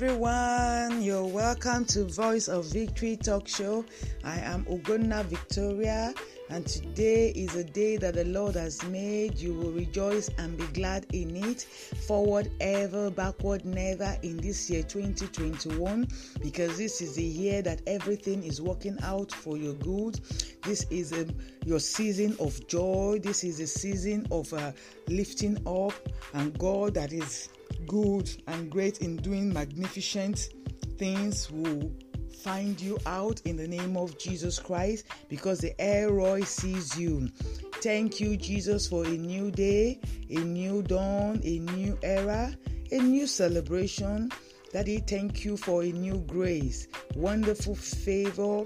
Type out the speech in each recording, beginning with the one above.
everyone. You're welcome to Voice of Victory Talk Show. I am Ugonna Victoria, and today is a day that the Lord has made. You will rejoice and be glad in it. Forward ever, backward never in this year 2021, because this is the year that everything is working out for your good. This is a, your season of joy. This is a season of uh, lifting up, and God that is good and great in doing magnificent things will find you out in the name of Jesus Christ because the El Roi sees you. Thank you, Jesus, for a new day, a new dawn, a new era, a new celebration. Daddy, thank you for a new grace, wonderful favor,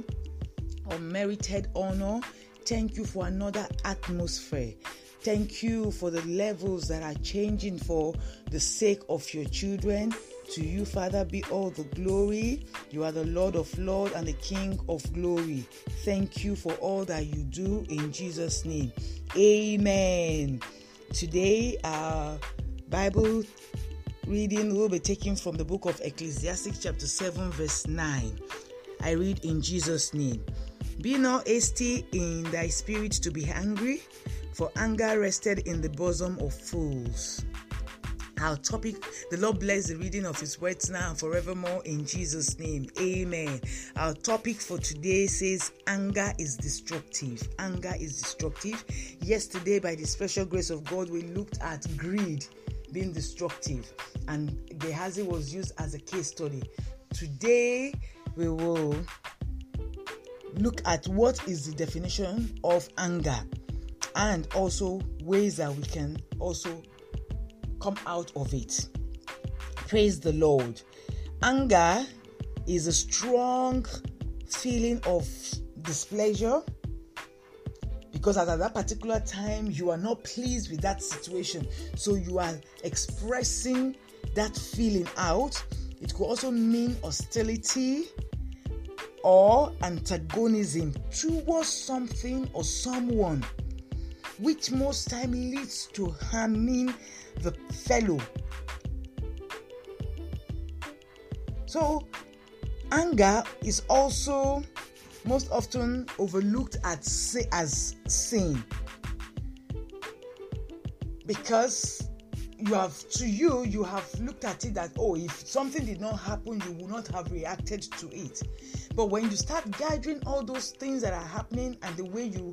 unmerited honor. Thank you for another atmosphere. Thank you for the levels that are changing for the sake of your children. To you, Father, be all the glory. You are the Lord of Lords and the King of glory. Thank you for all that you do in Jesus' name. Amen. Today, our Bible reading will be taken from the book of Ecclesiastes, chapter 7, verse 9. I read in Jesus' name. Be not hasty in thy spirit to be angry, for anger rested in the bosom of fools. Our topic, the Lord bless the reading of His words now and forevermore in Jesus' name. Amen. Our topic for today says, Anger is destructive. Anger is destructive. Yesterday, by the special grace of God, we looked at greed being destructive, and Gehazi was used as a case study. Today, we will look at what is the definition of anger and also ways that we can also come out of it. Praise the Lord. Anger is a strong feeling of displeasure because at that particular time you are not pleased with that situation. So you are expressing that feeling out. It could also mean hostility or antagonism towards something or someone which most time leads to harming the fellow. So, anger is also most often overlooked as sin because you have to you you have looked at it that oh if something did not happen you would not have reacted to it but when you start gathering all those things that are happening and the way you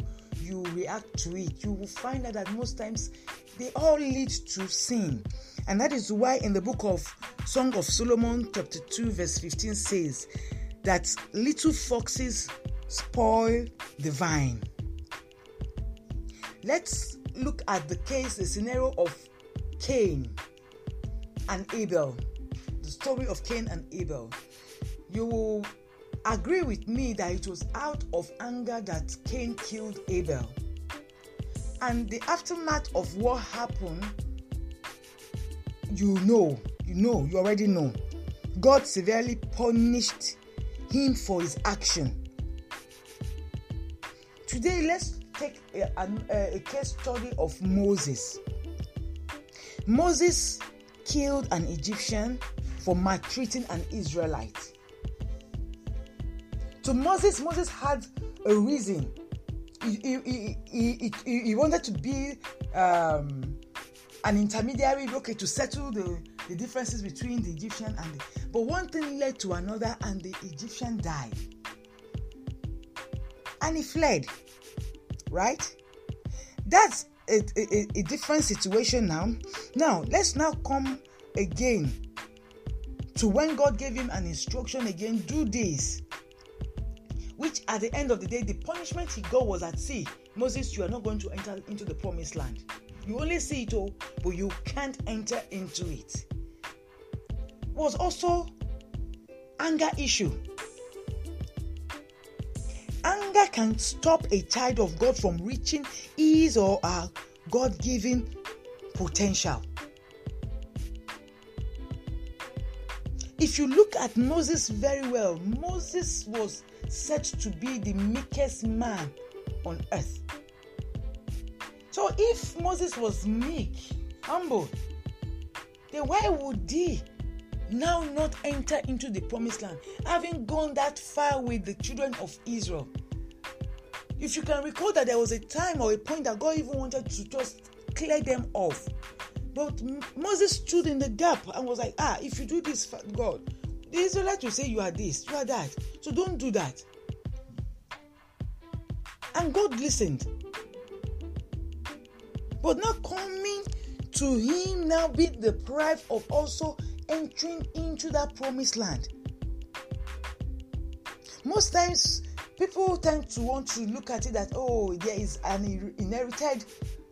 you react to it, you will find out that most times they all lead to sin. And that is why in the book of Song of Solomon, chapter 2, verse 15 says that little foxes spoil the vine. Let's look at the case, the scenario of Cain and Abel, the story of Cain and Abel. You will agree with me that it was out of anger that Cain killed Abel. And the aftermath of what happened, you know, you know, you already know. God severely punished him for his action. Today, let's take a, a, a case study of Moses. Moses killed an Egyptian for maltreating an Israelite. So Moses, Moses had a reason. He, he, he, he, he wanted to be um, an intermediary, okay, to settle the, the differences between the Egyptian and the. But one thing led to another, and the Egyptian died. And he fled. Right? That's a, a, a different situation now. Now, let's now come again to when God gave him an instruction again do this which at the end of the day, the punishment he got was at sea. Moses, you are not going to enter into the promised land. You only see it all, but you can't enter into it. Was also anger issue. Anger can stop a child of God from reaching his or her God given potential. If you look at Moses very well, Moses was said to be the meekest man on earth. So if Moses was meek, humble, then why would he now not enter into the promised land, having gone that far with the children of Israel. If you can recall that there was a time or a point that God even wanted to just clear them off. But Moses stood in the gap and was like, ah, if you do this, God, the Israelites will say you are this, you are that. So don't do that. And God listened. But now coming to him now be deprived of also entering into that promised land. Most times, people tend to want to look at it that, oh, there is an inherited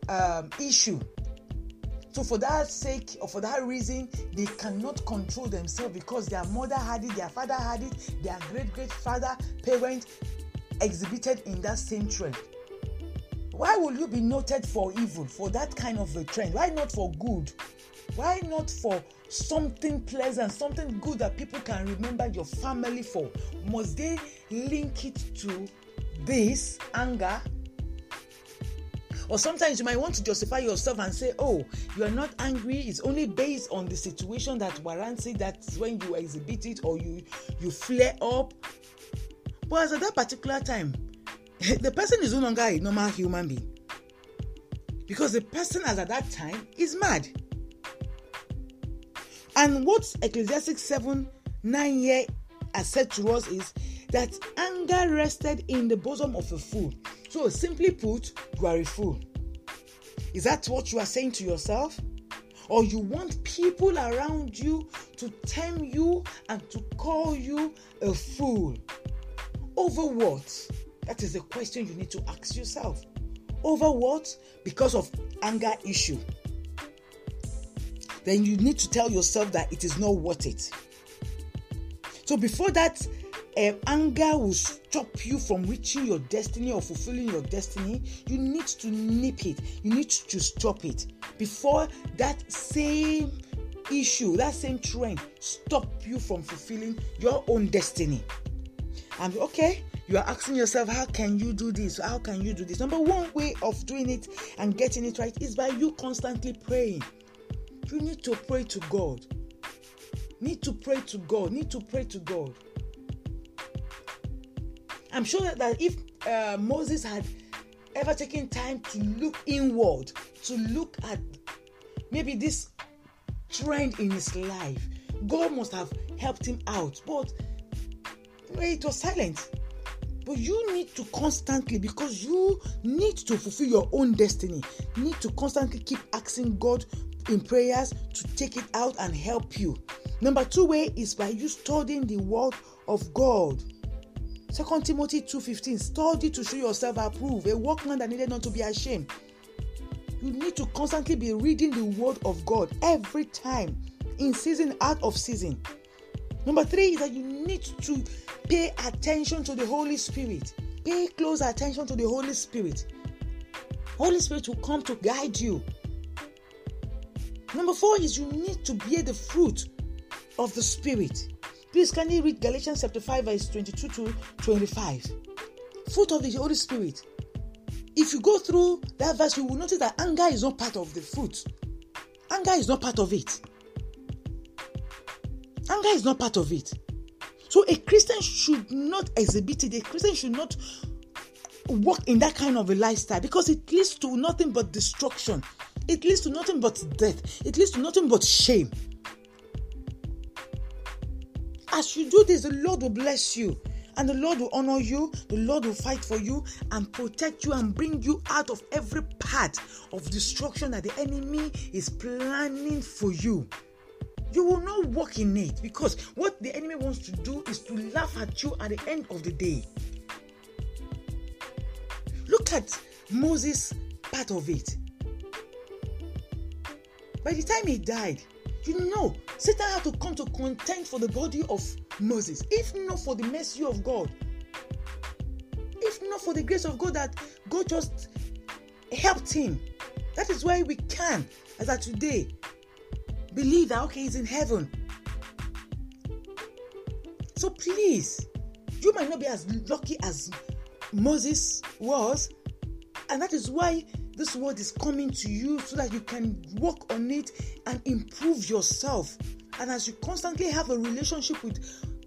um, issue. So, for that sake or for that reason, they cannot control themselves because their mother had it, their father had it, their great great father, parent exhibited in that same trend. Why will you be noted for evil, for that kind of a trend? Why not for good? Why not for something pleasant, something good that people can remember your family for? Must they link it to this anger? Or sometimes you might want to justify yourself and say, oh, you are not angry. It's only based on the situation that warrants it. That's when you exhibit it or you you flare up. But as at that particular time, the person is no longer a normal human being. Because the person as at that time is mad. And what Ecclesiastes 7 9 here has said to us is that anger rested in the bosom of a fool. So, simply put, you are a fool. Is that what you are saying to yourself? Or you want people around you to tempt you and to call you a fool? Over what? That is the question you need to ask yourself. Over what? Because of anger issue. Then you need to tell yourself that it is not worth it. So before that uh, anger will stop you from reaching your destiny or fulfilling your destiny, you need to nip it. You need to stop it before that same issue, that same trend, stop you from fulfilling your own destiny. And okay, you are asking yourself, how can you do this? How can you do this? Number one way of doing it and getting it right is by you constantly praying. You need to pray to God. Need to pray to God. Need to pray to God. I'm sure that, if uh, Moses had ever taken time to look inward, to look at maybe this trend in his life, God must have helped him out. But it was silent. But you need to constantly, because you need to fulfill your own destiny, need to constantly keep asking God in prayers to take it out and help you. Number two way is by you studying the word of God. Second Timothy 2:15 study to show yourself approved, a workman that needed not to be ashamed. You need to constantly be reading the word of God every time, in season, out of season. Number three is that you need to Pay attention to the Holy Spirit. Pay close attention to the Holy Spirit. Holy Spirit will come to guide you. Number four is you need to bear the fruit of the Spirit. Please, can you read Galatians chapter 5, verse 22 to 25? Fruit of the Holy Spirit. If you go through that verse, you will notice that anger is not part of the fruit. Anger is not part of it. Anger is not part of it. So a Christian should not exhibit it. A Christian should not walk in that kind of a lifestyle because it leads to nothing but destruction. It leads to nothing but death. It leads to nothing but shame. As you do this, the Lord will bless you. And the Lord will honor you, the Lord will fight for you and protect you and bring you out of every part of destruction that the enemy is planning for you you will not walk in it because what the enemy wants to do is to laugh at you at the end of the day. Look at Moses' part of it. By the time he died, you know, Satan had to come to contend for the body of Moses. If not for the mercy of God, if not for the grace of God that God just helped him, that is why we can, as at today, believe that okay, he's in heaven. So please, you might not be as lucky as Moses was, and that is why this word is coming to you so that you can work on it and improve yourself And as you constantly have a relationship with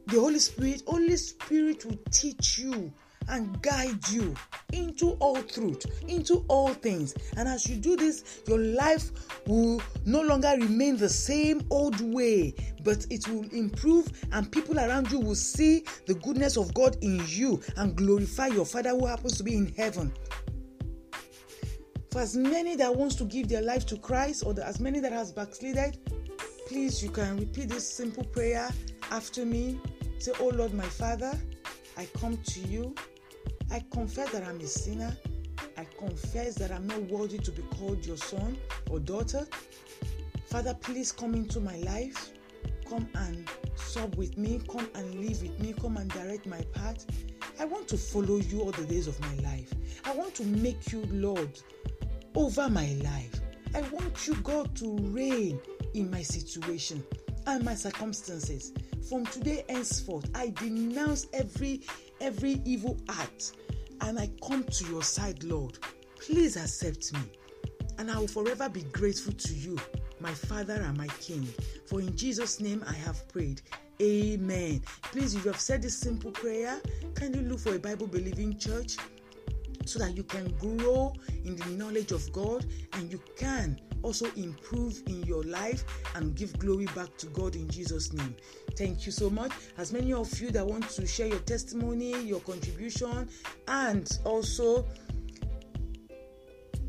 the Holy Spirit, Holy Spirit will teach you and guide you into all truth, into all things. And as you do this, your life will no longer remain the same old way, but it will improve, and people around you will see the goodness of God in you and glorify your Father who happens to be in heaven. For as many that wants to give their life to Christ, or as many that has backslided, please you can repeat this simple prayer after me. Say, Oh Lord, my Father, I come to you I confess that I'm a sinner. I confess that I'm not worthy to be called your son or daughter. Father, please come into my life. Come and sub with me. Come and live with me. Come and direct my path. I want to follow you all the days of my life. I want to make you Lord over my life. I want you, God, to reign in my situation and my circumstances. From today henceforth, I denounce every every evil act and I come to your side, Lord. Please accept me, and I will forever be grateful to you, my Father and my King. For in Jesus' name I have prayed. Amen. Please, if you have said this simple prayer, kindly look for a Bible believing church so that you can grow in the knowledge of God and you can also improve in your life and give glory back to God in Jesus' name. Thank you so much. As many of you that want to share your testimony, your contribution, and also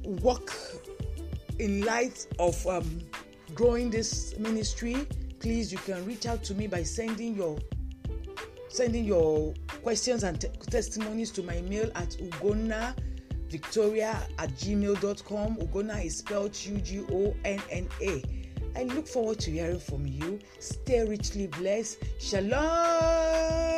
work in light of um, growing this ministry, please you can reach out to me by sending your sending your questions and testimonies to my mail at ugonna victoria at gmail.com. Ugonna is spelled U G O N N A. I look forward to hearing from you. Stay richly blessed. Shalom.